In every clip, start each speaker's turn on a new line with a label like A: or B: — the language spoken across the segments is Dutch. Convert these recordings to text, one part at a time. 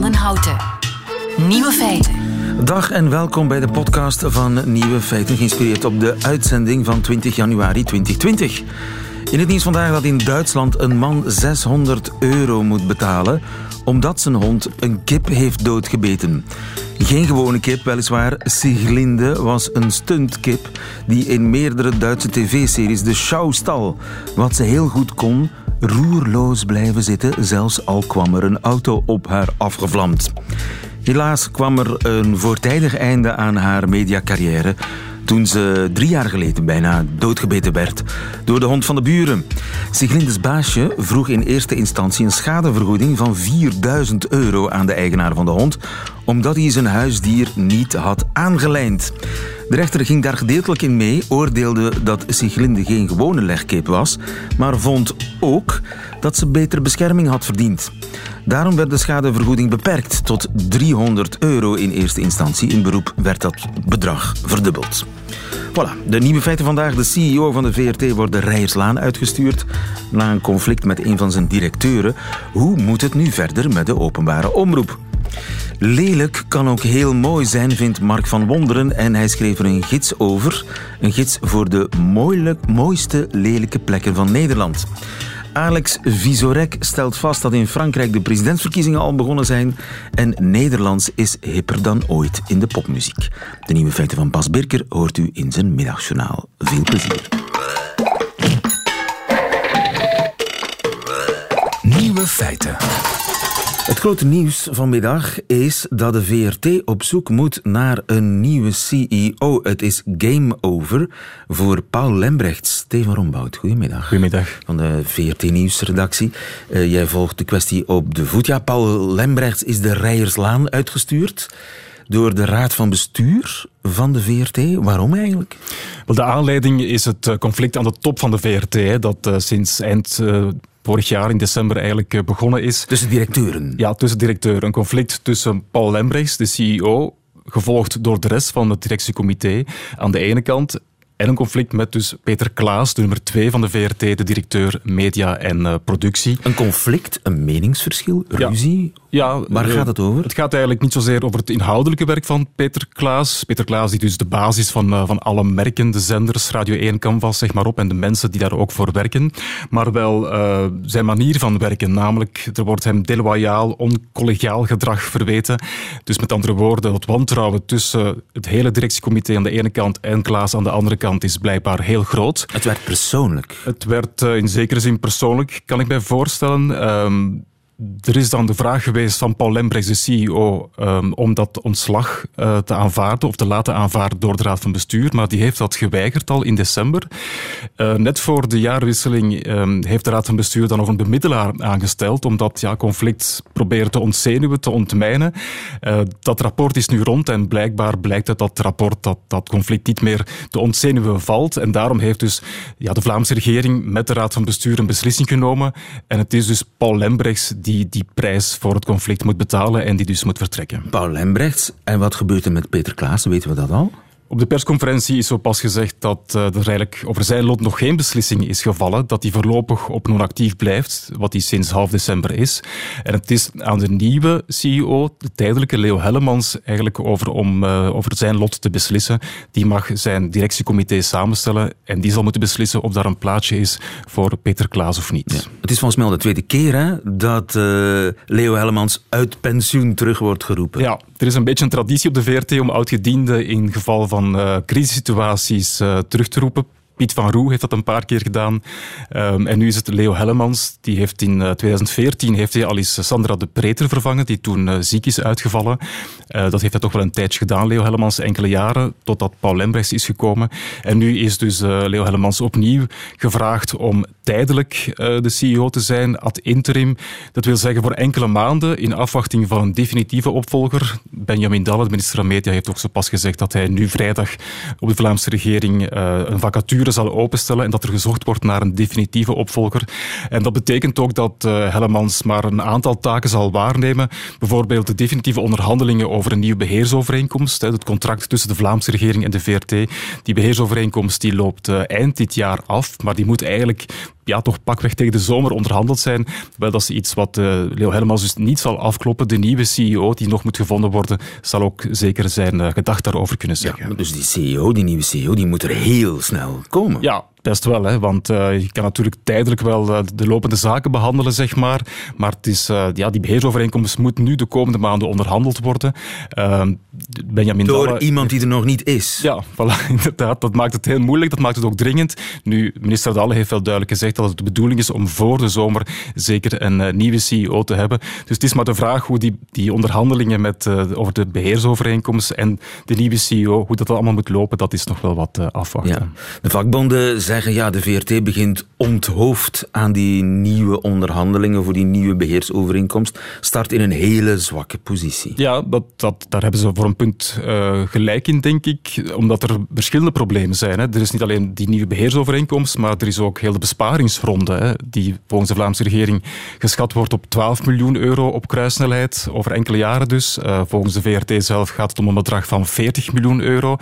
A: van den Houten. Nieuwe feiten.
B: Dag en welkom bij de podcast van Nieuwe Feiten, geïnspireerd op de uitzending van 20 januari 2020. In het nieuws vandaag dat in Duitsland een man 600 euro moet betalen omdat zijn hond een kip heeft doodgebeten. Geen gewone kip, weliswaar. Siglinde was een stuntkip die in meerdere Duitse tv-series de show stal. Wat ze heel goed kon, roerloos blijven zitten, zelfs al kwam er een auto op haar afgevlamd. Helaas kwam er een voortijdig einde aan haar mediacarrière toen ze drie jaar geleden bijna doodgebeten werd door de hond van de buren. Siglindes baasje vroeg in eerste instantie een schadevergoeding van 4000 euro aan de eigenaar van de hond, omdat hij zijn huisdier niet had aangelijnd. De rechter ging daar gedeeltelijk in mee, oordeelde dat Siglinde geen gewone legkip was, maar vond ook dat ze betere bescherming had verdiend. Daarom werd de schadevergoeding beperkt tot 300 euro in eerste instantie. In beroep werd dat bedrag verdubbeld. Voilà, de nieuwe feiten vandaag. De CEO van de VRT wordt de Rijerslaan uitgestuurd na een conflict met een van zijn directeuren. Hoe moet het nu verder met de openbare omroep? Lelijk kan ook heel mooi zijn, vindt Mark van Wonderen. En hij schreef er een gids over. Een gids voor de mooiste lelijke plekken van Nederland. Alex Visorek stelt vast dat in Frankrijk de presidentsverkiezingen al begonnen zijn en Nederlands is hipper dan ooit in de popmuziek. De nieuwe feiten van Bas Birker hoort u in zijn middagjournaal. Veel plezier.
C: Nieuwe feiten.
B: Het grote nieuws vanmiddag is dat de VRT op zoek moet naar een nieuwe CEO. Het is game over voor Paul Lembrechts. Steven Rombout, goedemiddag.
D: Goedemiddag.
B: Van de VRT Nieuwsredactie. Uh, jij volgt de kwestie op de voet. Ja, Paul Lembrechts is de Rijerslaan uitgestuurd door de Raad van Bestuur van de VRT. Waarom eigenlijk?
D: Wel, de aanleiding is het eh, conflict aan de top van de VRT, dat uh, sinds eind vorig jaar in december eigenlijk begonnen is.
B: Tussen directeuren?
D: Ja, tussen directeuren. Een conflict tussen Paul Lembrechts, de CEO, gevolgd door de rest van het directiecomité aan de ene kant en een conflict met dus Peter Klaas, de nummer twee van de VRT, de directeur media en uh, productie.
B: Een conflict, een meningsverschil, ruzie?
D: Ja.
B: Waar gaat het over?
D: Het gaat eigenlijk niet zozeer over het inhoudelijke werk van Peter Klaas. Peter Klaas die dus de basis van, uh, van alle merken, de zenders, Radio 1, Canvas, zeg maar op, en de mensen die daar ook voor werken. Maar wel zijn manier van werken, namelijk er wordt hem deloyaal, oncollegiaal gedrag verweten. Dus met andere woorden, het wantrouwen tussen het hele directiecomité aan de ene kant en Klaas aan de andere kant is blijkbaar heel groot.
B: Het werd persoonlijk.
D: Het werd uh, in zekere zin persoonlijk, kan ik mij voorstellen. Um, er is dan de vraag geweest van Paul Lembrechts, de CEO, um, om dat ontslag uh, te aanvaarden of te laten aanvaarden door de Raad van Bestuur. Maar die heeft dat geweigerd al in december. Uh, net voor de jaarwisseling um, heeft de Raad van Bestuur dan nog een bemiddelaar aangesteld om dat ja, conflict proberen te ontzenuwen, te ontmijnen. Uh, dat rapport is nu rond en blijkbaar blijkt uit dat rapport dat dat conflict niet meer te ontzenuwen valt. En daarom heeft dus ja, de Vlaamse regering met de Raad van Bestuur een beslissing genomen. En het is dus Paul Lembrechts die die prijs voor het conflict moet betalen en die dus moet vertrekken.
B: Paul Lembrechts. En wat gebeurt er met Peter Klaas? Weten we dat al?
D: Op de persconferentie is zo pas gezegd dat uh, er eigenlijk over zijn lot nog geen beslissing is gevallen. Dat hij voorlopig op non-actief blijft, wat hij sinds half december is. En het is aan de nieuwe CEO, de tijdelijke Leo Hellemans, eigenlijk over, om uh, over zijn lot te beslissen. Die mag zijn directiecomité samenstellen en die zal moeten beslissen of daar een plaatsje is voor Peter Klaas of niet.
B: Ja. Het is volgens mij al de tweede keer hè, dat uh, Leo Hellemans uit pensioen terug wordt geroepen.
D: Ja, er is een beetje een traditie op de VRT om oud-gedienden in geval van uh, crisissituaties uh, terug te roepen. Piet van Roe heeft dat een paar keer gedaan. Um, en nu is het Leo Hellemans. Die heeft in uh, 2014 heeft hij al eens Sandra de Preter vervangen, die toen uh, ziek is uitgevallen. Uh, dat heeft hij toch wel een tijdje gedaan, Leo Hellemans, enkele jaren, totdat Paul Lembrechts is gekomen. En nu is dus Leo Hellemans opnieuw gevraagd om tijdelijk de CEO te zijn, ad interim. Dat wil zeggen voor enkele maanden, in afwachting van een definitieve opvolger. Benjamin Dalle, de minister van Media, heeft ook zo pas gezegd dat hij nu vrijdag op de Vlaamse regering een vacature zal openstellen en dat er gezocht wordt naar een definitieve opvolger. En dat betekent ook dat uh, maar een aantal taken zal waarnemen. Bijvoorbeeld de definitieve onderhandelingen over een nieuwe beheersovereenkomst. Hè, het contract tussen de Vlaamse regering en de VRT. Die beheersovereenkomst die loopt uh, eind dit jaar af, maar die moet eigenlijk ja, toch pakweg tegen de zomer onderhandeld zijn. Wel, dat is iets wat uh, Leo Hellemans dus niet zal afkloppen. De nieuwe CEO die nog moet gevonden worden, zal ook zeker zijn uh, gedacht daarover kunnen zeggen.
B: Ja, dus die CEO, die nieuwe CEO, die moet er heel snel komen.
D: Ja, Best wel, hè, want uh, je kan natuurlijk tijdelijk wel uh, de lopende zaken behandelen, zeg maar. Maar het is, uh, ja, die beheersovereenkomst moet nu de komende maanden onderhandeld worden. Ehm,
B: Benjamin Door Dalle, iemand die er nog niet is.
D: Ja, voilà, inderdaad. Dat maakt het heel moeilijk, dat maakt het ook dringend. Nu, minister Dalle heeft wel duidelijk gezegd dat het de bedoeling is om voor de zomer zeker een nieuwe CEO te hebben. Dus het is maar de vraag hoe die, die onderhandelingen met, over de beheersovereenkomst en de nieuwe CEO, hoe dat allemaal moet lopen, dat is nog wel wat afwachten. Ja.
B: De vakbonden ja, de VRT begint onthoofd aan die nieuwe onderhandelingen voor die nieuwe beheersovereenkomst, start in een hele zwakke positie.
D: Ja, dat, dat, daar hebben ze voor een punt uh, gelijk in, denk ik, omdat er verschillende problemen zijn. Hè. Er is niet alleen die nieuwe beheersovereenkomst, maar er is ook heel de besparingsronde, hè, die volgens de Vlaamse regering geschat wordt op 12 miljoen euro op kruissnelheid, over enkele jaren dus. Uh, volgens de VRT zelf gaat het om een bedrag van 40 miljoen euro.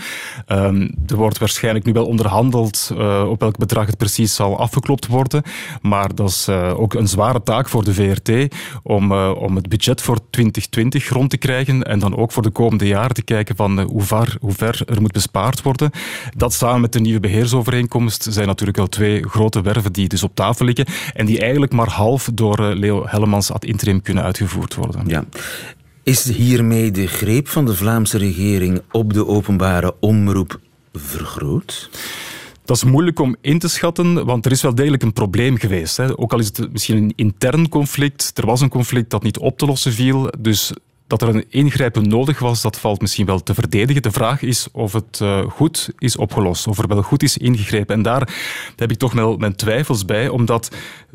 D: Um, er wordt waarschijnlijk nu wel onderhandeld uh, op welk bedrag het precies zal afgeklopt worden. Maar dat is uh, ook een zware taak voor de VRT om, uh, om het budget voor 2020 rond te krijgen en dan ook voor de komende jaren te kijken van uh, hoe, ver, hoe ver er moet bespaard worden. Dat samen met de nieuwe beheersovereenkomst zijn natuurlijk wel twee grote werven die dus op tafel liggen en die eigenlijk maar half door Leo Hellemans ad interim kunnen uitgevoerd worden.
B: Ja. Is hiermee de greep van de Vlaamse regering op de openbare omroep vergroot?
D: Dat is moeilijk om in te schatten, want er is wel degelijk een probleem geweest. Hè. Ook al is het misschien een intern conflict, er was een conflict dat niet op te lossen viel. Dus dat er een ingrijpen nodig was, dat valt misschien wel te verdedigen. De vraag is of het uh, goed is opgelost, of er wel goed is ingegrepen. En daar heb ik toch wel mijn twijfels bij, omdat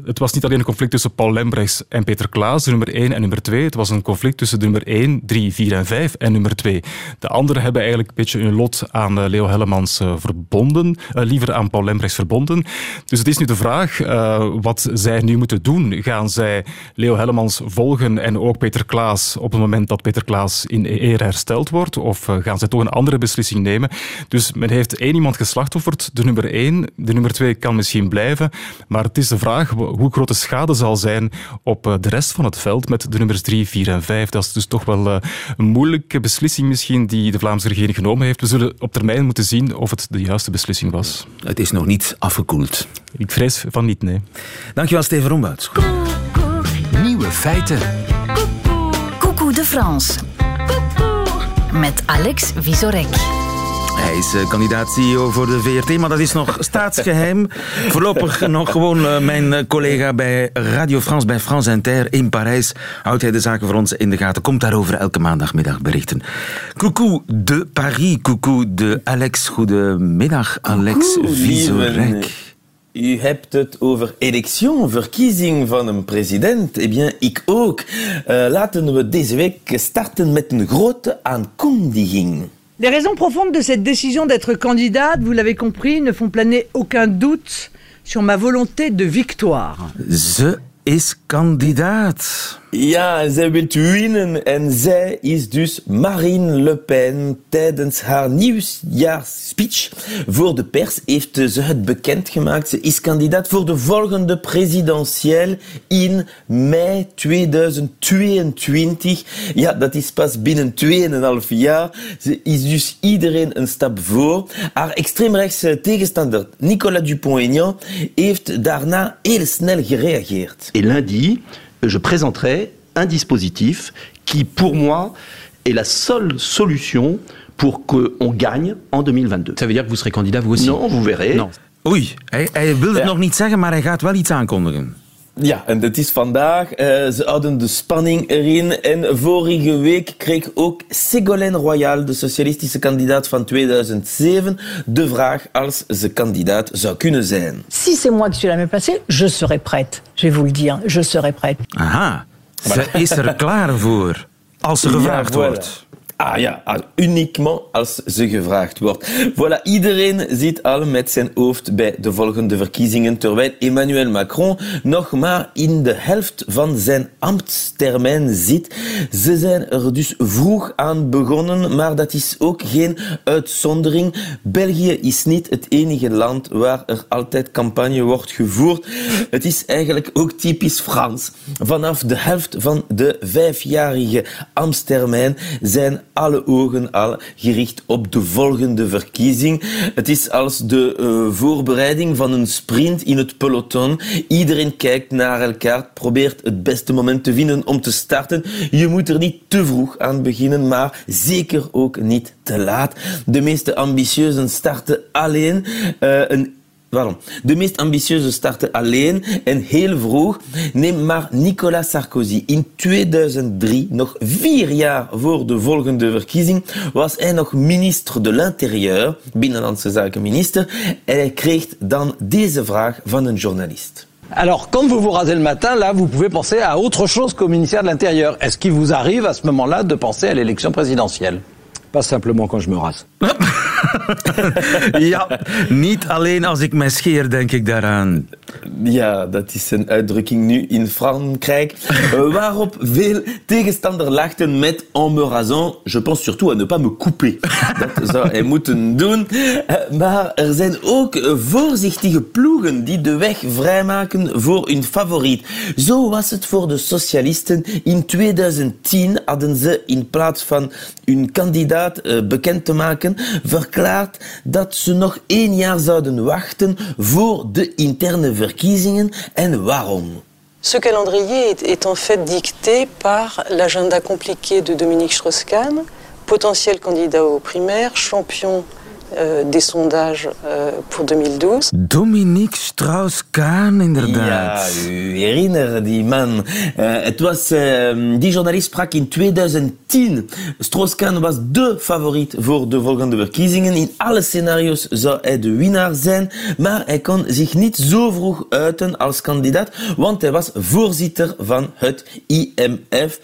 D: het was niet alleen een conflict tussen Paul Lembrechts en Peter Klaas, nummer 1 en nummer 2. Het was een conflict tussen nummer 1, 3, 4 en 5 en nummer 2. De anderen hebben eigenlijk een beetje hun lot aan uh, Leo Hellemans uh, verbonden, liever aan Paul Lembrechts verbonden. Dus het is nu de vraag wat zij nu moeten doen. Gaan zij Leo Hellemans volgen en ook Peter Klaas op het moment dat Peter Klaas in eer hersteld wordt? Of uh, gaan ze toch een andere beslissing nemen? Dus men heeft één iemand geslachtofferd, de nummer één. De nummer twee kan misschien blijven. Maar het is de vraag hoe groot de schade zal zijn op uh, de rest van het veld met de nummers drie, vier en vijf. Dat is dus toch wel uh, een moeilijke beslissing misschien die de Vlaamse regering genomen heeft. We zullen op termijn moeten zien of het de juiste beslissing was.
B: Het is nog niet afgekoeld.
D: Ik vrees van niet, nee.
B: Dankjewel, Steven Rombouts.
C: Nieuwe feiten.
A: De France. Met Alex Visorek.
B: Hij is uh, kandidaat CEO voor de VRT, maar dat is nog staatsgeheim. Voorlopig nog gewoon uh, mijn collega bij Radio France, bij France Inter in Parijs. Houdt hij de zaken voor ons in de gaten. Komt daarover elke maandagmiddag berichten. Coucou de Paris, coucou de Alex. Goedemiddag, Alex Visorek.
E: U hebt het over election, verkiezing van een president. Eh bien, ik ook. Uh, laten we deze week starten met een grote aankondiging.
F: Les raisons profondes de cette décision d'être candidate, vous l'avez compris, ne font planer aucun doute sur ma volonté de victoire.
B: Ze is kandidaat.
E: Ja, zij wil winnen en zij is dus Marine Le Pen. Tijdens haar nieuwsjaarsspeech voor de pers heeft ze het bekendgemaakt. Ze is kandidaat voor de volgende presidentieel in mei 2022. Ja, dat is pas binnen 2,5 jaar. Ze is dus iedereen een stap voor. Haar extreemrechtse tegenstander Nicolas Dupont-Aignan heeft daarna heel snel gereageerd.
G: Et lundi, je présenterai un dispositif qui, pour moi, est la seule solution pour qu'on gagne en 2022.
H: Ça veut dire que vous serez candidat vous aussi?
G: Non, vous verrez.
H: Non.
B: Oei, hij, hij wil het ja. nog niet zeggen, maar hij gaat wel iets aankondigen.
E: Ja, en dat is vandaag. Uh, ze hadden de spanning erin. En vorige week kreeg ook Ségolène Royal, de socialistische kandidaat van 2007, de vraag als ze kandidaat zou kunnen zijn.
I: Si c'est moi qui suis la mieux placée, je serai prête. Je vais vous le dire, je serai prête.
B: Aha, ze is er klaar voor. Als ze gevraagd
E: ja, voilà.
B: wordt.
E: Ah ja, ah, uniquement als ze gevraagd wordt. Voilà, iedereen zit al met zijn hoofd bij de volgende verkiezingen, terwijl Emmanuel Macron nog maar in de helft van zijn ambtstermijn zit. Ze zijn er dus vroeg aan begonnen, maar dat is ook geen uitzondering. België is niet het enige land waar er altijd campagne wordt gevoerd. Het is eigenlijk ook typisch Frans. Vanaf de helft van de vijfjarige ambtstermijn zijn alle ogen al gericht op de volgende verkiezing. Het is als de uh, voorbereiding van een sprint in het peloton. Iedereen kijkt naar elkaar, probeert het beste moment te vinden om te starten. Je moet er niet te vroeg aan beginnen, maar zeker ook niet te laat. De meeste ambitieuzen starten alleen. Uh, een Waarom? De meest ambitieuze starten alleen en heel vroeg. Neem maar Nicolas Sarkozy. In 2003, nog vier jaar voor de volgende verkiezing, was hij nog ministre de l'Intérieur, binnenlandse zakenminister. En hij kreeg dan deze vraag van een journalist.
H: Alors, quand vous vous rasez le matin, là, vous pouvez penser à autre chose qu'au ministère de l'Intérieur. Est-ce qu'il vous arrive à ce moment-là de penser à l'élection présidentielle?
J: Pas simplement quand je me rase.
B: ja, niet alleen als ik mij scheer, denk ik daaraan.
E: Ja, dat is een uitdrukking nu in Frankrijk, uh, waarop veel tegenstanders lachten met en me rasant, je pense surtout à ne pas me couper. Dat zou hij moeten doen. Maar er zijn ook voorzichtige ploegen die de weg vrijmaken voor hun favoriet. Zo was het voor de socialisten. In 2010 hadden ze in plaats van hun kandidaat uh, bekend te maken, verklaard dat ze nog één jaar zouden wachten voor de interne verkiezingen en waarom.
K: Ce calendrier est, en fait dicté par l'agenda compliqué de Dominique Strauss-Kahn, potentiel candidat aux primaires, champion des sondages uh, pour 2012.
B: Dominique Strauss-Kahn, inderdaad.
E: Ja, u herinnert die man. Uh, het was, die journalist sprak in 2010. Strauss-Kahn was de favoriet voor de volgende verkiezingen. In alle scenario's zou hij de winnaar zijn, maar hij kon zich niet zo vroeg uiten als kandidaat, want hij was voorzitter van het IMF.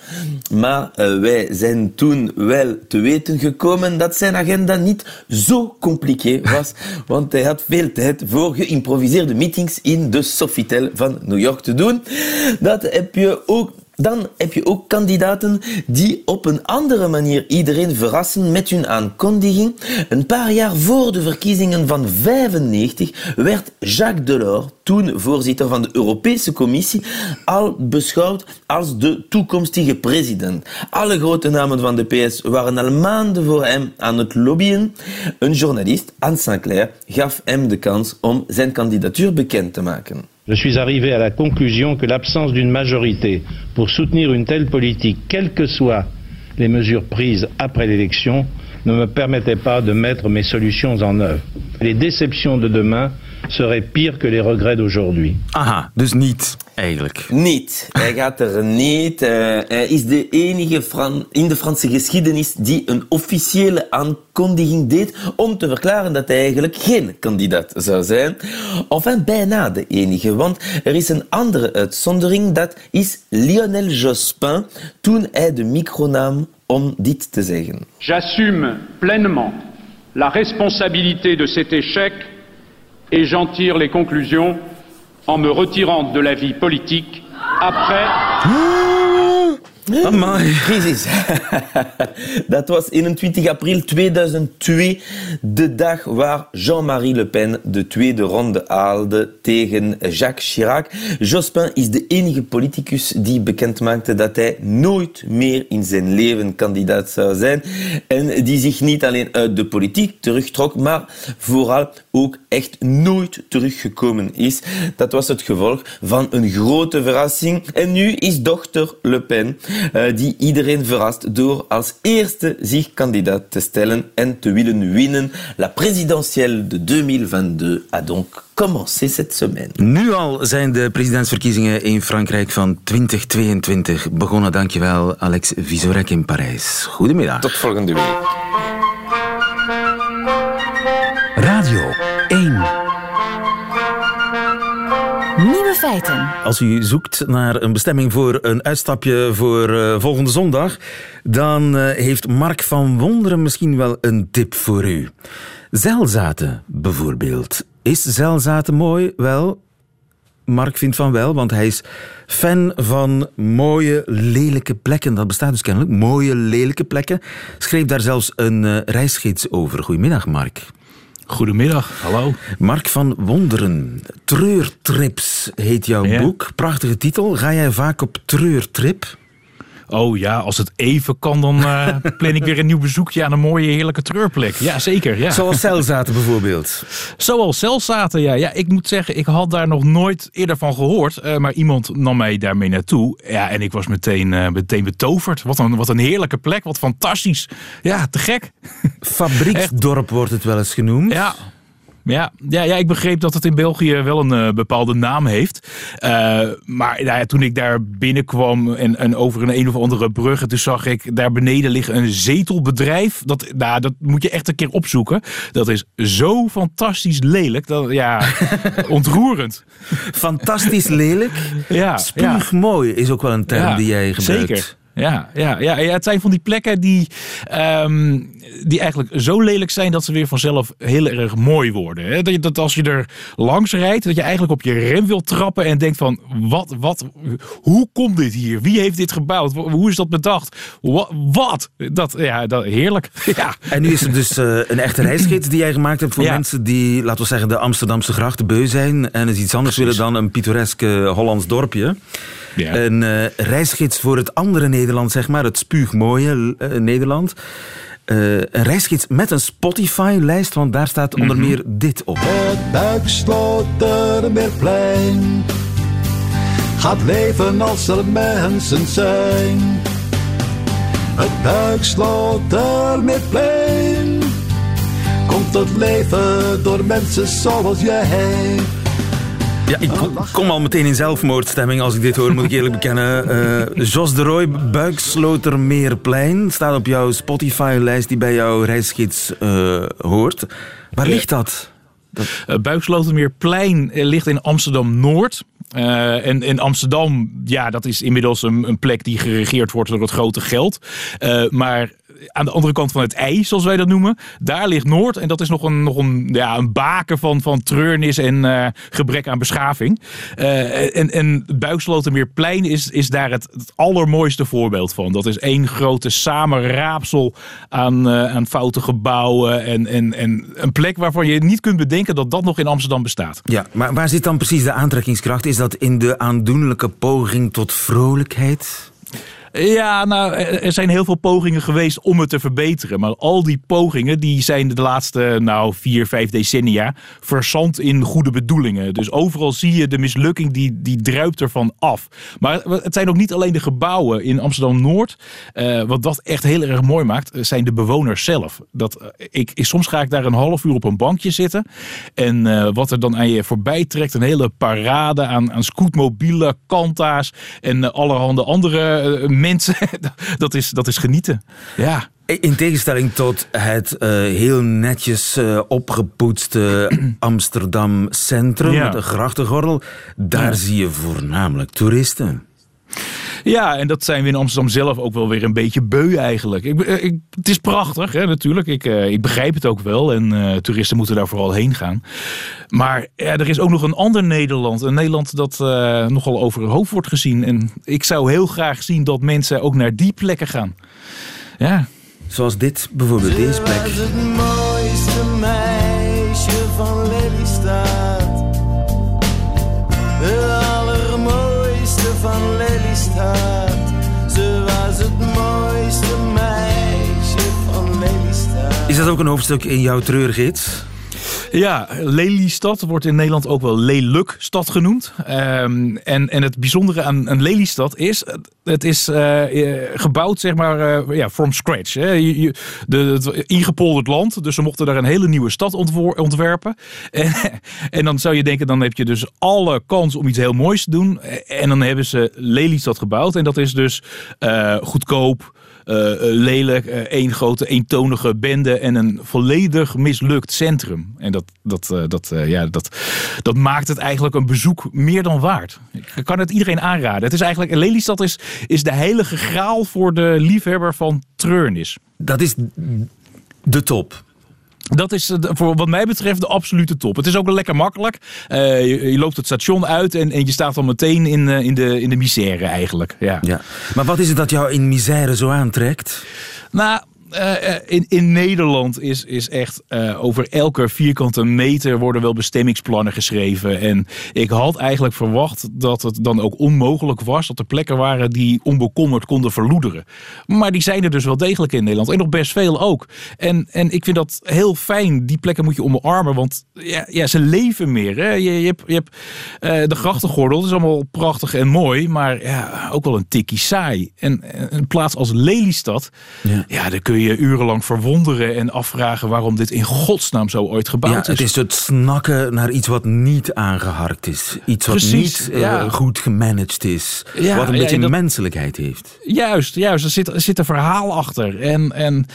E: Maar wij zijn toen wel te weten gekomen dat zijn agenda niet zo compliqué was, want hij had veel tijd voor geïmproviseerde meetings in de Sofitel van New York te doen. Dat heb je ook dan heb je ook kandidaten die op een andere manier iedereen verrassen met hun aankondiging. Een paar jaar voor de verkiezingen van 95 werd Jacques Delors, toen voorzitter van de Europese Commissie, al beschouwd als de toekomstige president. Alle grote namen van de PS waren al maanden voor hem aan het lobbyen. Een journalist, Anne Sinclair, gaf hem de kans om zijn kandidatuur bekend te maken.
L: Je suis arrivé à la conclusion que l'absence d'une majorité pour soutenir une telle politique, quelles que soient les mesures prises après l'élection, ne me permettait pas de mettre mes solutions en œuvre. Les déceptions de demain seraient pires que les regrets d'aujourd'hui.
B: Aha, dus niet eigenlijk.
E: Niet. Hij gaat er niet. Uh, hij is de enige Fran in de Franse geschiedenis die een officiële aankondiging deed om te verklaren dat hij eigenlijk geen kandidaat zou zijn. Enfin, bijna de enige, want er is een andere uitzondering, dat is Lionel Jospin, toen hij de micro nam om dit te zeggen.
M: J'assume pleinement la responsabilité de cet échec et j'en tire les conclusions en me retirant de la vie politique après.
B: Amai.
E: Crisis. Dat was 21 april 2002, de dag waar Jean-Marie Le Pen de tweede ronde haalde tegen Jacques Chirac. Jospin is de enige politicus die bekend maakte dat hij nooit meer in zijn leven kandidaat zou zijn. En die zich niet alleen uit de politiek terugtrok, maar vooral ook echt nooit teruggekomen is. Dat was het gevolg van een grote verrassing. En nu is dochter Le Pen die iedereen verrast door als eerste zich kandidaat te stellen en te willen winnen. La présidentielle de 2022 a donc commencé cette semaine.
B: Nu al zijn de presidentsverkiezingen in Frankrijk van 2022 begonnen. Dankjewel, Alex Visorek in Parijs. Goedemiddag.
E: Tot volgende week.
C: Radio
B: Als u zoekt naar een bestemming voor een uitstapje voor uh, volgende zondag, dan uh, heeft Mark van Wonderen misschien wel een tip voor u. Zelzaten bijvoorbeeld. Is Zelzaten mooi? Wel, Mark vindt van wel, want hij is fan van mooie, lelijke plekken. Dat bestaat dus kennelijk. Mooie, lelijke plekken. Schreef daar zelfs een uh, reisgids over. Goedemiddag, Mark.
N: Goedemiddag, hallo.
B: Mark van Wonderen. Treurtrips heet jouw ja. boek. Prachtige titel. Ga jij vaak op treurtrip?
N: Oh ja, als het even kan, dan uh, plan ik weer een nieuw bezoekje aan een mooie, heerlijke treurplek. Ja, zeker. Ja.
B: Zoals Celzaten bijvoorbeeld.
N: Zoals Celzaten, ja. ja. Ik moet zeggen, ik had daar nog nooit eerder van gehoord. Uh, maar iemand nam mij daarmee naartoe. Ja, en ik was meteen, uh, meteen betoverd. Wat een, wat een heerlijke plek, wat fantastisch. Ja, te gek.
B: Fabrieksdorp wordt het wel eens genoemd.
N: Ja, ja, ja, ja, ik begreep dat het in België wel een uh, bepaalde naam heeft. Uh, maar nou ja, toen ik daar binnenkwam en, en over een een of andere brug, toen zag ik daar beneden liggen een zetelbedrijf. Dat, nou, dat moet je echt een keer opzoeken. Dat is zo fantastisch lelijk. Dat, ja, ontroerend.
B: Fantastisch lelijk?
N: Ja.
B: Spuug ja. mooi is ook wel een term ja, die jij gebruikt.
N: Zeker. Ja, ja, ja, ja, het zijn van die plekken die, um, die eigenlijk zo lelijk zijn dat ze weer vanzelf heel erg mooi worden. Hè? Dat, je, dat als je er langs rijdt, dat je eigenlijk op je rem wil trappen en denkt van, wat, wat, hoe komt dit hier? Wie heeft dit gebouwd? Hoe is dat bedacht? Wat? wat? Dat, ja, dat, heerlijk. Ja.
B: En nu is er dus uh, een echte reisgids die jij gemaakt hebt voor ja. mensen die, laten we zeggen, de Amsterdamse grachten beu zijn en eens iets anders Precies. willen dan een pittoresk Hollands dorpje. Ja. Een uh, reisgids voor het andere Nederland, zeg maar, het spuugmooie uh, Nederland. Uh, een reisgids met een Spotify-lijst, want daar staat onder mm -hmm. meer dit op.
O: Het Buikslotermeerplein gaat leven als er mensen zijn. Het Buikslotermeerplein komt tot leven door mensen zoals jij.
B: Ja, ik kom al meteen in zelfmoordstemming als ik dit hoor, moet ik eerlijk bekennen. Uh, Jos de Roy, Buikslotermeerplein, staat op jouw Spotify-lijst die bij jouw reisgids uh, hoort. Waar ligt dat?
N: dat... Uh, Buikslotermeerplein ligt in Amsterdam-Noord. Uh, en, en Amsterdam, ja, dat is inmiddels een, een, plek die geregeerd wordt door het grote geld. Uh, maar aan de andere kant van het ei, zoals wij dat noemen. Daar ligt Noord. En dat is nog een, nog een, ja, een baken van, van treurnis en uh, gebrek aan beschaving. Uh, en, en Buikslotermeerplein is, is daar het, allermooiste voorbeeld van. Dat is één grote samenraapsel aan, uh, aan foute gebouwen. En, en, en een plek waarvan je niet kunt bedenken dat dat nog in Amsterdam bestaat.
B: Ja, maar waar zit dan precies de aantrekkingskracht? Is dat in de aandoenlijke poging tot vrolijkheid?
N: Ja, nou, er zijn heel veel pogingen geweest om het te verbeteren. Maar al die pogingen die zijn de laatste nou, vier, vijf decennia verzand in goede bedoelingen. Dus overal zie je de mislukking, die, die druipt ervan af. Maar het zijn ook niet alleen de gebouwen in Amsterdam-Noord. Uh, wat dat echt heel erg mooi maakt, zijn de bewoners zelf. Dat, uh, ik, soms ga ik daar een half uur op een bankje zitten. En wat er dan aan je voorbij trekt, een hele parade aan, aan scootmobielen, kanta's en allerhande andere mensen, dat is, dat is genieten. Ja.
B: In tegenstelling tot het uh, heel netjes uh, opgepoetste Amsterdam Centrum, ja. de grachtengordel, daar ja. zie je voornamelijk toeristen.
N: Ja, en dat zijn we in Amsterdam zelf ook wel weer een beetje beu eigenlijk. Ik, ik, het is prachtig, hè, natuurlijk. Ik, uh, ik begrijp het ook wel. En uh, toeristen moeten daar vooral heen gaan. Maar ja, er is ook nog een ander Nederland. Een Nederland dat uh, nogal over het hoofd wordt gezien. En ik zou heel graag zien dat mensen ook naar die plekken gaan. Ja.
B: Zoals dit, bijvoorbeeld deze plek.
O: het mooiste meisje
B: Is dat ook een hoofdstuk in jouw treurgids?
N: Ja, Lelystad wordt in Nederland ook wel Lelukstad genoemd. Um, en, en het bijzondere aan, aan Lelystad is, het is uh, gebouwd zeg maar ja, from scratch. Hè. Je, de, ingepolderd land, dus ze mochten daar een hele nieuwe stad ontwerpen. En, en dan zou je denken, dan heb je dus alle kans om iets heel moois te doen. En dan hebben ze Lelystad gebouwd en dat is dus goedkoop, eh, eh, lelijk, eh, één grote eentonige bende en een volledig mislukt centrum. En dat, dat, eh, dat, eh, ja, dat, dat maakt het eigenlijk een bezoek meer dan waard. Ik kan het iedereen aanraden. Het is eigenlijk, Lelystad is, is de heilige graal voor de liefhebber van treurnis.
B: Dat is de top.
N: Dat is eh, voor wat mij betreft de absolute top. Het is ook lekker makkelijk. Eh, je, je loopt het station uit en, en je staat dan meteen in, eh, in, de, in de misère eigenlijk. Ja.
B: Ja. Maar wat is het dat jou in misère zo aantrekt?
N: Nou, eh, eh, in, in Nederland is, is echt eh, over elke vierkante meter worden wel bestemmingsplannen geschreven. En ik had eigenlijk verwacht dat het dan ook onmogelijk was dat er plekken waren die onbekommerd konden verloederen. Maar die zijn er dus wel degelijk in Nederland. En nog best veel ook. En, en ik vind dat heel fijn. Die plekken moet je omarmen, want ja, ja, ze leven meer. Hè? Je, je hebt, je hebt de grachtengordel, dat is allemaal prachtig en mooi, maar ja, ook wel een tikkie saai. En, en een plaats als Lelystad,
B: Ja.
N: ja, daar kun je urenlang verwonderen en afvragen waarom dit in godsnaam zo ooit gebouwd
B: Ja,
N: is.
B: het is het snakken naar iets wat niet aangeharkt is. Iets wat
N: Precies,
B: niet eh, goed gemanaged is.
N: Ja,
B: wat een beetje
N: dat-
B: menselijkheid heeft.
N: Juist, juist. Er zit, er zit een verhaal achter. En, en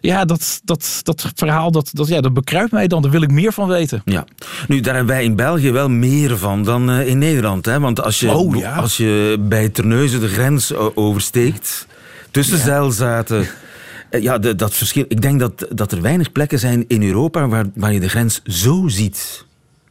N: ja, dat, dat, dat verhaal, dat, dat, ja, dat bekruipt mij dan. Daar wil ik meer van weten.
B: Ja. Nu, daar hebben wij in België wel meer van dan eh, in Nederland. Hè? Want als je,
N: Oh,
B: als je bij Terneuzen de grens oversteekt, tussen zeilzaten... eh, Ja, dat verschil. Ik denk dat, dat er weinig plekken zijn in Europa waar, waar je de grens zo ziet.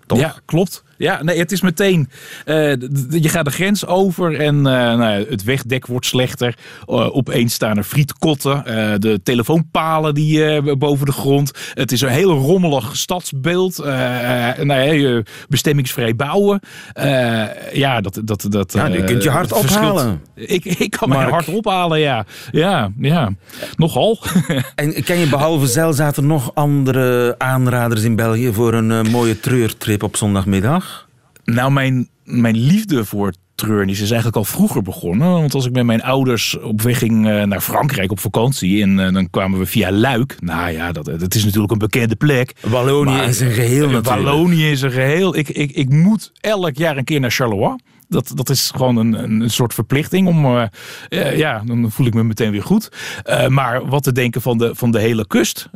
B: Toch?
N: Ja, klopt. Ja, nee, het is meteen. eh, je gaat de grens over en eh, nou, ja, het wegdek wordt slechter. Uh, opeens staan er frietkotten. eh, de telefoonpalen die eh, boven de grond. Het is een heel rommelig stadsbeeld. eh, eh, nou bestemmingsvrij bouwen. Eh, ja, dat. dat, dat
B: Ja, je
N: eh,
B: kunt je hart ophalen.
N: Ik, ik kan mijn hart ophalen, ja. Ja, ja. Nogal.
B: En ken je behalve zeilzaten nog andere aanraders in België voor een eh, mooie treurtrip op zondagmiddag?
N: Nou, mijn, mijn liefde voor treurnis is eigenlijk al vroeger begonnen. Want als ik met mijn ouders op weg ging eh, naar Frankrijk op vakantie... en eh, dan kwamen we via Luik. Nou ja, dat, dat is natuurlijk een bekende plek.
B: Wallonië is een geheel natuurlijk.
N: Wallonië is een geheel. Ik, ik, ik moet elk jaar een keer naar Charleroi. Dat, dat is gewoon een, een soort verplichting om. eh, eh, ja, dan voel ik me meteen weer goed. Eh, maar wat te denken van de, van de hele kust.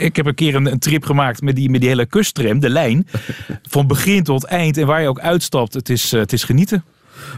N: Ik heb een keer een, een trip gemaakt met die, met die hele kusttram, de lijn. Van begin tot eind. En waar je ook uitstapt, het is, het is genieten.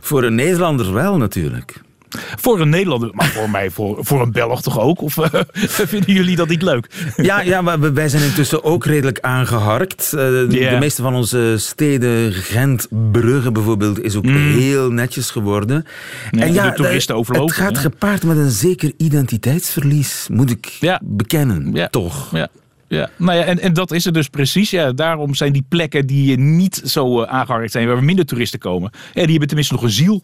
B: Voor een Nederlander wel natuurlijk.
N: Voor een Nederlander, maar voor mij, voor, voor een Belg toch ook? Of eh, vinden jullie dat niet leuk?
B: Ja, ja maar wij zijn intussen ook redelijk aangeharkt. Eh, de, meeste van onze steden, Gent, Brugge bijvoorbeeld, is ook heel netjes geworden.
N: Mm. Ja, de toeristen overlopen,
B: Het gaat gepaard met een zeker identiteitsverlies, moet ik bekennen.
N: Ja.
B: Toch?
N: Ja. Ja, nou ja, en, en dat is het dus precies. Ja, daarom zijn die plekken die niet zo eh, aangeharkt zijn, waar minder toeristen komen, ja, die hebben tenminste nog een ziel.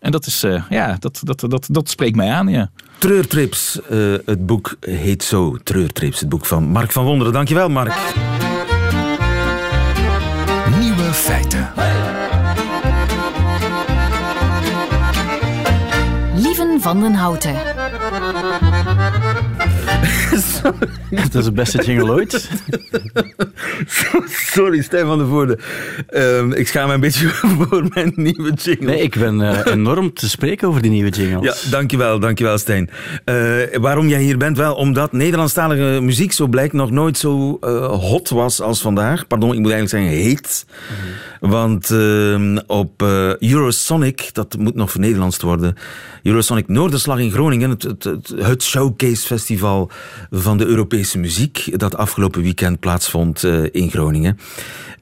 N: En dat is, eh, ja, dat, dat, dat, dat spreekt mij aan, ja.
B: Treurtrips, eh, het boek heet zo. Treurtrips, het boek van Mark van Wonderen. Dankjewel, Mark.
C: Nieuwe feiten.
A: Lieven van den Houten.
P: Dat is de beste jingle ooit.
B: Sorry, Stijn van der Voorde. Ehm, ik schaam me een beetje voor mijn nieuwe jingle.
P: Nee, ik ben eh, enorm te spreken over die nieuwe jingles.
B: Ja, dankjewel, dankjewel Stijn. Eh, waarom jij hier bent? Wel, omdat Nederlandstalige muziek zo blijkt nog nooit zo eh, hot was als vandaag. Pardon, ik moet eigenlijk zeggen heet. Want ehm, op eh, Eurosonic, dat moet nog vernederlandst worden, Eurosonic Noorderslag in Groningen, het, het, het, showcase festival van de Europese muziek, dat afgelopen weekend plaatsvond eh, in Groningen.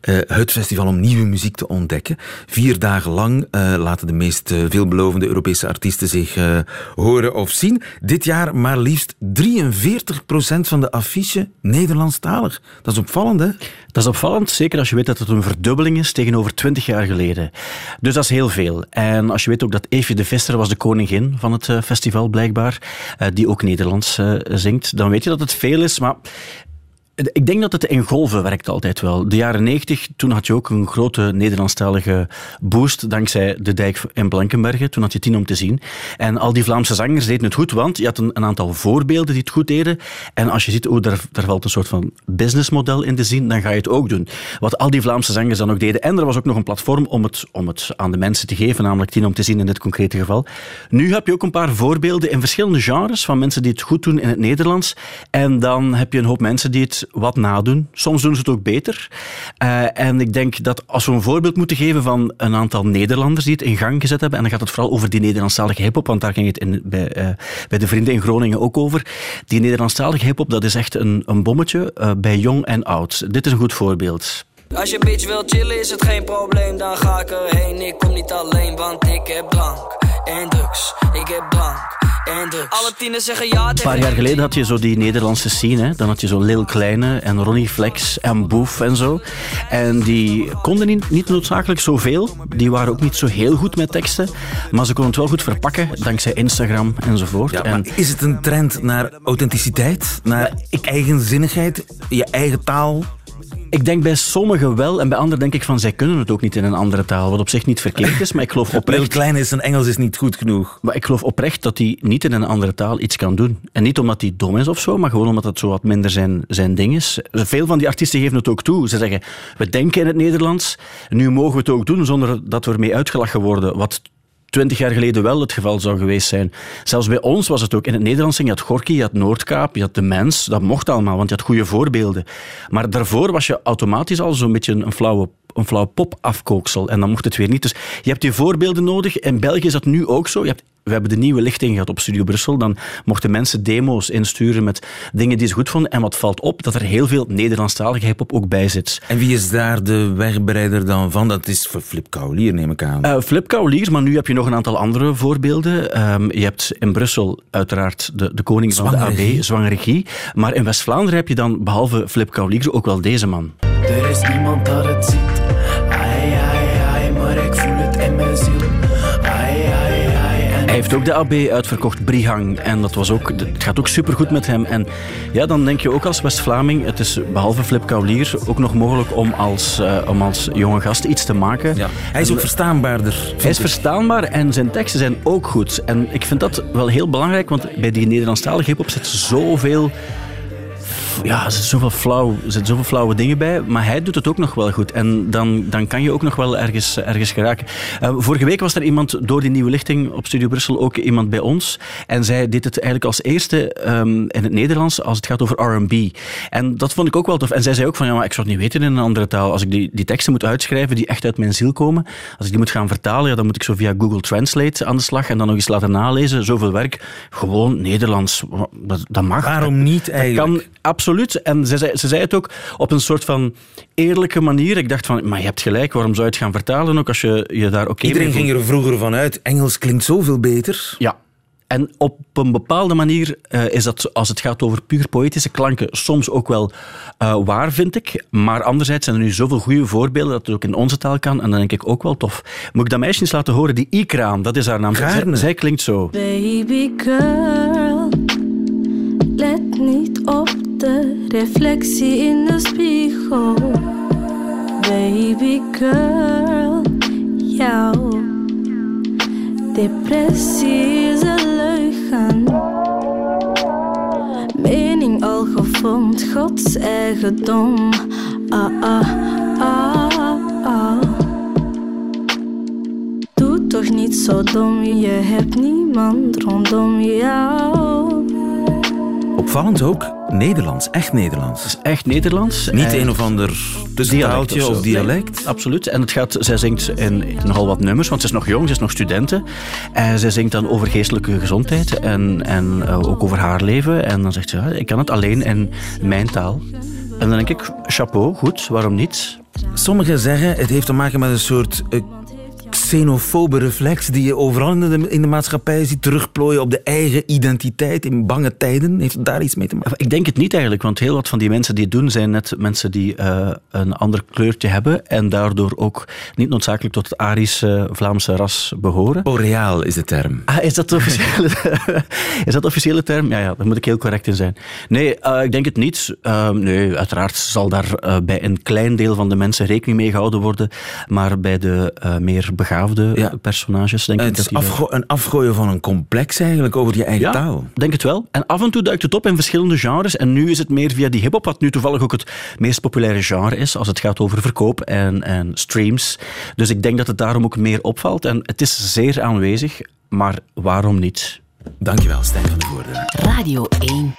B: Eh, het festival om nieuwe muziek te ontdekken. Vier dagen lang laten de meest veelbelovende Europese artiesten zich horen of zien. Dit jaar maar liefst 43% van de affiche Nederlandstalig. Dat is opvallend, hè?
P: Dat is opvallend, zeker als je weet dat het een verdubbeling is tegenover 20 jaar geleden. Dus dat is heel veel. En als je weet ook dat Eefje de Visser was de koningin van het eh, festival, blijkbaar, eh, die ook Nederlands eh, zingt, dan weet je dat het veel is. Maar Ik denk dat het in golven werkt altijd wel. De jaren 90, toen had je ook een grote Nederlandstalige boost dankzij de dijk in Blankenbergen. Toen had je tien om te zien. En al die Vlaamse zangers deden het goed, want je had een, aantal voorbeelden die het goed deden. En als je ziet, oh, daar, daar valt een soort van businessmodel in te zien, dan ga je het ook doen. Wat al die Vlaamse zangers dan ook deden. En er was ook nog een platform om het, om het aan de mensen te geven, namelijk tien om te zien in dit concrete geval. Nu heb je ook een paar voorbeelden in verschillende genres van mensen die het goed doen in het Nederlands. En dan heb je een hoop mensen die het wat nadoen. Soms doen ze het ook beter. Uh, en ik denk dat als we een voorbeeld moeten geven van een aantal Nederlanders die het in gang gezet hebben, en dan gaat het vooral over die Nederlandstalige hip-hop, want daar ging het in, bij, uh, bij de vrienden in Groningen ook over. Die Nederlandstalige hip-hop, dat is echt een, een bommetje uh, bij jong en oud. Dit is een goed voorbeeld.
Q: Als je bitch wil chillen is het geen probleem, dan ga ik erheen. Ik kom niet alleen, want ik heb drank en drugs. Ik heb drugs. Alle tienen zeggen ja
P: Een paar jaar geleden had je zo die Nederlandse scene. Hè? Dan had je zo Lil Kleine en Ronnie Flex en Boef en zo. En die konden niet, niet noodzakelijk zoveel. Die waren ook niet zo heel goed met teksten. Maar ze konden het wel goed verpakken, dankzij Instagram enzovoort.
B: Ja,
P: en
B: is het een trend naar authenticiteit? Naar eigenzinnigheid? Je eigen taal?
P: Ik denk bij sommigen wel en bij anderen denk ik van zij kunnen het ook niet in een andere taal, wat op zich niet verkeerd is, maar ik geloof oprecht...
B: Heel klein is en Engels is niet goed genoeg.
P: Maar ik geloof oprecht dat hij niet in een andere taal iets kan doen. En niet omdat hij dom is of zo, maar gewoon omdat het zo wat minder zijn, zijn ding is. Veel van die artiesten geven het ook toe. Ze zeggen, we denken in het Nederlands, nu mogen we het ook doen zonder dat we ermee uitgelachen worden, wat twintig jaar geleden wel het geval zou geweest zijn. Zelfs bij ons was het ook in het Nederlands. Je had Gorky, je had Noordkaap, je had De Mens. Dat mocht allemaal, want je had goede voorbeelden. Maar daarvoor was je automatisch al zo'n beetje een flauwe een flauw pop-afkooksel. En dan mocht het weer niet. Dus je hebt die voorbeelden nodig. In België is dat nu ook zo. Je hebt we hebben de nieuwe lichting gehad op Studio Brussel. Dan mochten mensen demo's insturen met dingen die ze goed vonden. En wat valt op? Dat er heel veel Nederlandstalige hip-hop ook bij zit.
B: En wie is daar de wegbereider dan van? Dat is Flip Kaulier, neem ik aan.
P: Uh, Flip Kaulier, maar nu heb je nog een aantal andere voorbeelden. Um, je hebt in Brussel uiteraard de, de koning van de AB. Maar in West-Vlaanderen heb je dan, behalve Flip Kaulier, ook wel deze man.
R: Er is niemand dat het ziet.
P: Heeft ook de AB uitverkocht, Brihang. En dat was ook, het gaat ook supergoed met hem. En ja, dan denk je ook als West-Vlaming, het is behalve Flip Kaulier ook nog mogelijk om als, uh, om als jonge gast iets te maken.
B: Ja. Hij is ook verstaanbaarder.
P: Hij is verstaanbaar en zijn teksten zijn ook goed. En ik vind dat wel heel belangrijk, want bij die Nederlandstalige hip-hop zit zoveel ja, er zitten zoveel, flauw, er zitten zoveel flauwe dingen bij, maar hij doet het ook nog wel goed. En dan, dan kan je ook nog wel ergens, ergens geraken. Uh, vorige week was er iemand door die nieuwe lichting op Studio Brussel, ook iemand bij ons. En zij deed het eigenlijk als eerste um, in het Nederlands als het gaat over R&B. En dat vond ik ook wel tof. En zij zei ook van, ja, maar ik zou het niet weten in een andere taal. Als ik die, die teksten moet uitschrijven die echt uit mijn ziel komen, als ik die moet gaan vertalen, ja, dan moet ik zo via Google Translate aan de slag en dan nog eens laten nalezen. Zoveel werk. Gewoon Nederlands. Dat, dat mag.
B: Waarom niet eigenlijk?
P: Dat kan absoluut. En ze zei, ze zei het ook op een soort van eerlijke manier. Ik dacht van, maar je hebt gelijk, waarom zou je het gaan vertalen ook als je je daar oké okay
B: Iedereen ging er vroeger van uit, Engels klinkt zoveel beter.
P: Ja, en op een bepaalde manier uh, is dat, als het gaat over puur poëtische klanken, soms ook wel uh, waar, vind ik. Maar anderzijds zijn er nu zoveel goede voorbeelden dat het ook in onze taal kan. En dan denk ik ook wel tof. Moet ik dat meisje eens laten horen? Die Ikraan, dat is haar naam. Zij, zij klinkt zo.
S: Baby girl, niet op de reflectie in de spiegel. Baby girl, jou. Depressie is een leugen. Mening al gevormd, Gods eigendom. Ah, ah, ah, ah. Doe toch niet zo dom, je hebt niemand rondom jou.
B: Opvallend ook Nederlands, echt Nederlands.
P: Het is echt Nederlands.
B: Niet een of ander tussentaaltje of, of, dialect.
P: Nee, absoluut. En het gaat, zij zingt in nogal wat nummers, want ze is nog jong, ze is nog studenten. En zij zingt dan over geestelijke gezondheid en, en uh, ook over haar leven. En dan zegt ze, ja, ik kan het alleen in mijn taal. En dan denk ik, chapeau, goed, waarom niet?
B: Sommigen zeggen, het heeft te maken met een soort uh, xenofobe reflex die je overal in de, in de maatschappij ziet terugplooien op de eigen identiteit in bange tijden? Heeft het daar iets mee te maken?
P: Ik denk het niet eigenlijk, want heel wat van die mensen die het doen zijn net mensen die uh, een ander kleurtje hebben en daardoor ook niet noodzakelijk tot het Arische Vlaamse ras behoren.
B: Boreaal is de term.
P: Ah, is dat de officiële, is dat de officiële term? Ja, ja, daar moet ik heel correct in zijn. Nee, uh, ik denk het niet. Uh, nee, uiteraard zal daar bij een klein deel van de mensen rekening mee gehouden worden, maar bij de meer begaafde ja. personages denk
B: het
P: ik
B: dat is afgo een afgooien van een complex eigenlijk over je eigen
P: ja,
B: taal.
P: denk het wel. En af en toe duikt het op in verschillende genres en nu is het meer via die hip-hop, wat nu toevallig ook het meest populaire genre is als het gaat over verkoop en, en streams. Dus ik denk dat het daarom ook meer opvalt en het is zeer aanwezig, maar waarom niet?
B: Dankjewel, Stijn van de Voorde.
A: Radio 1.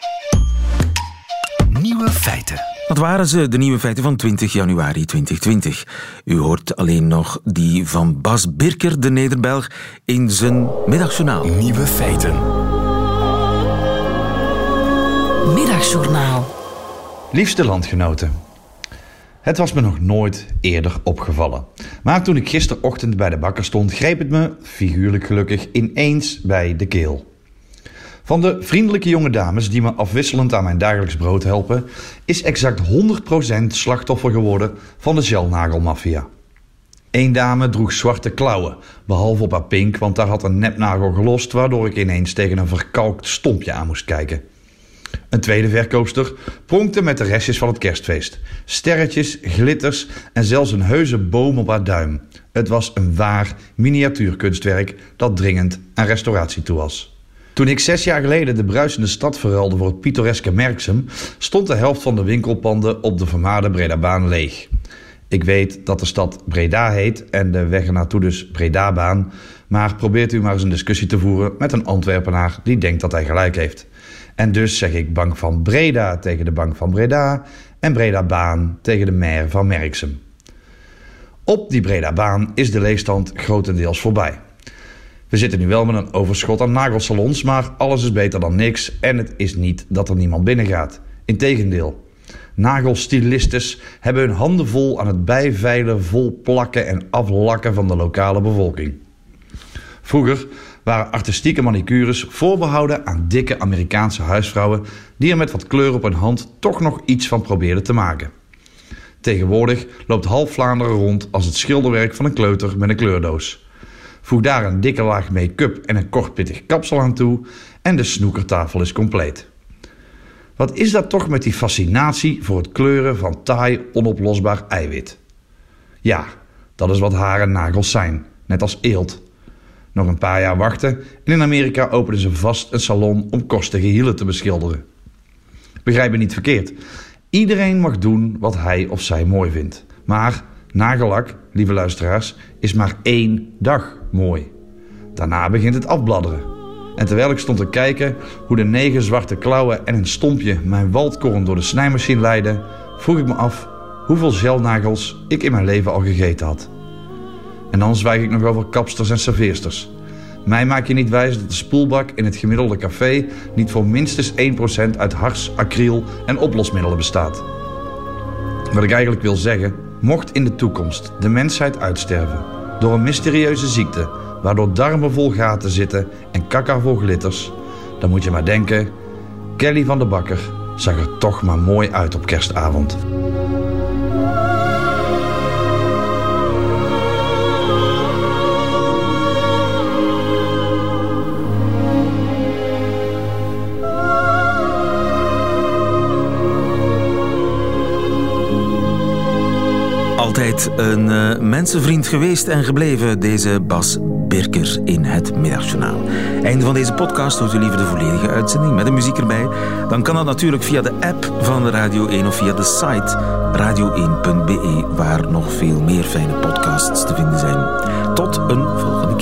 C: Nieuwe feiten.
B: Wat waren ze, de nieuwe feiten van 20 januari 2020? U hoort alleen nog die van Bas Birker, de Nederbelg, in zijn middagjournaal.
C: Nieuwe feiten.
A: Middagjournaal.
T: Liefste landgenoten. Het was me nog nooit eerder opgevallen. Maar toen ik gisterochtend bij de bakker stond, greep het me, figuurlijk gelukkig, ineens bij de keel. Van de vriendelijke jonge dames die me afwisselend aan mijn dagelijks brood helpen, is exact 100% slachtoffer geworden van de gelnagelmafia. Eén dame droeg zwarte klauwen, behalve op haar pink, want daar had een nepnagel gelost, waardoor ik ineens tegen een verkalkt stompje aan moest kijken. Een tweede verkoopster pronkte met de restjes van het kerstfeest. Sterretjes, glitters en zelfs een heuse boom op haar duim. Het was een waar miniatuurkunstwerk dat dringend aan restauratie toe was. Toen ik zes jaar geleden de bruisende stad verruilde voor het pittoreske Merksem, stond de helft van de winkelpanden op de vermaarde Bredabaan leeg. Ik weet dat de stad Breda heet en de weg ernaartoe dus Bredabaan, maar probeert u maar eens een discussie te voeren met een Antwerpenaar die denkt dat hij gelijk heeft. En dus zeg ik Bank van Breda tegen de Bank van Breda en Bredabaan tegen de maire van Merksem. Op die Bredabaan is de leegstand grotendeels voorbij. We zitten nu wel met een overschot aan nagelsalons, maar alles is beter dan niks en het is niet dat er niemand binnen gaat. Integendeel. Nagelstylistes hebben hun handen vol aan het bijveilen, volplakken en aflakken van de lokale bevolking. Vroeger waren artistieke manicures voorbehouden aan dikke Amerikaanse huisvrouwen die er met wat kleur op hun hand toch nog iets van probeerden te maken. Tegenwoordig loopt half Vlaanderen rond als het schilderwerk van een kleuter met een kleurdoos. Voeg daar een dikke laag make-up en een kort pittig kapsel aan toe en de snoekertafel is compleet. Wat is dat toch met die fascinatie voor het kleuren van taai onoplosbaar eiwit? Ja, dat is wat haar en nagels zijn, net als eelt. Nog een paar jaar wachten en in Amerika openen ze vast een salon om kostige hielen te beschilderen. Begrijp me niet verkeerd. Iedereen mag doen wat hij of zij mooi vindt. Maar nagellak, lieve luisteraars, is maar één dag mooi. Daarna begint het afbladderen. En terwijl ik stond te kijken hoe de negen zwarte klauwen en een stompje mijn waldkorn door de snijmachine leidden, vroeg ik me af hoeveel gelnagels ik in mijn leven al gegeten had. En dan zwijg ik nog over kapsters en serveersters. Mij maak je niet wijs dat de spoelbak in het gemiddelde café niet voor minstens 1% uit hars, acryl en oplosmiddelen bestaat. Wat ik eigenlijk wil zeggen, mocht in de toekomst de mensheid uitsterven door een mysterieuze ziekte waardoor darmen vol gaten zitten en kaka vol glitters, dan moet je maar denken: Kelly van de Bakker zag er toch maar mooi uit op kerstavond.
B: Altijd een uh, mensenvriend geweest en gebleven, deze Bas Birker in het Middagjournaal. Einde van deze podcast, hoort u liever de volledige uitzending met de muziek erbij? Dan kan dat natuurlijk via de app van Radio 1 of via de site radio1.be, waar nog veel meer fijne podcasts te vinden zijn. Tot een volgende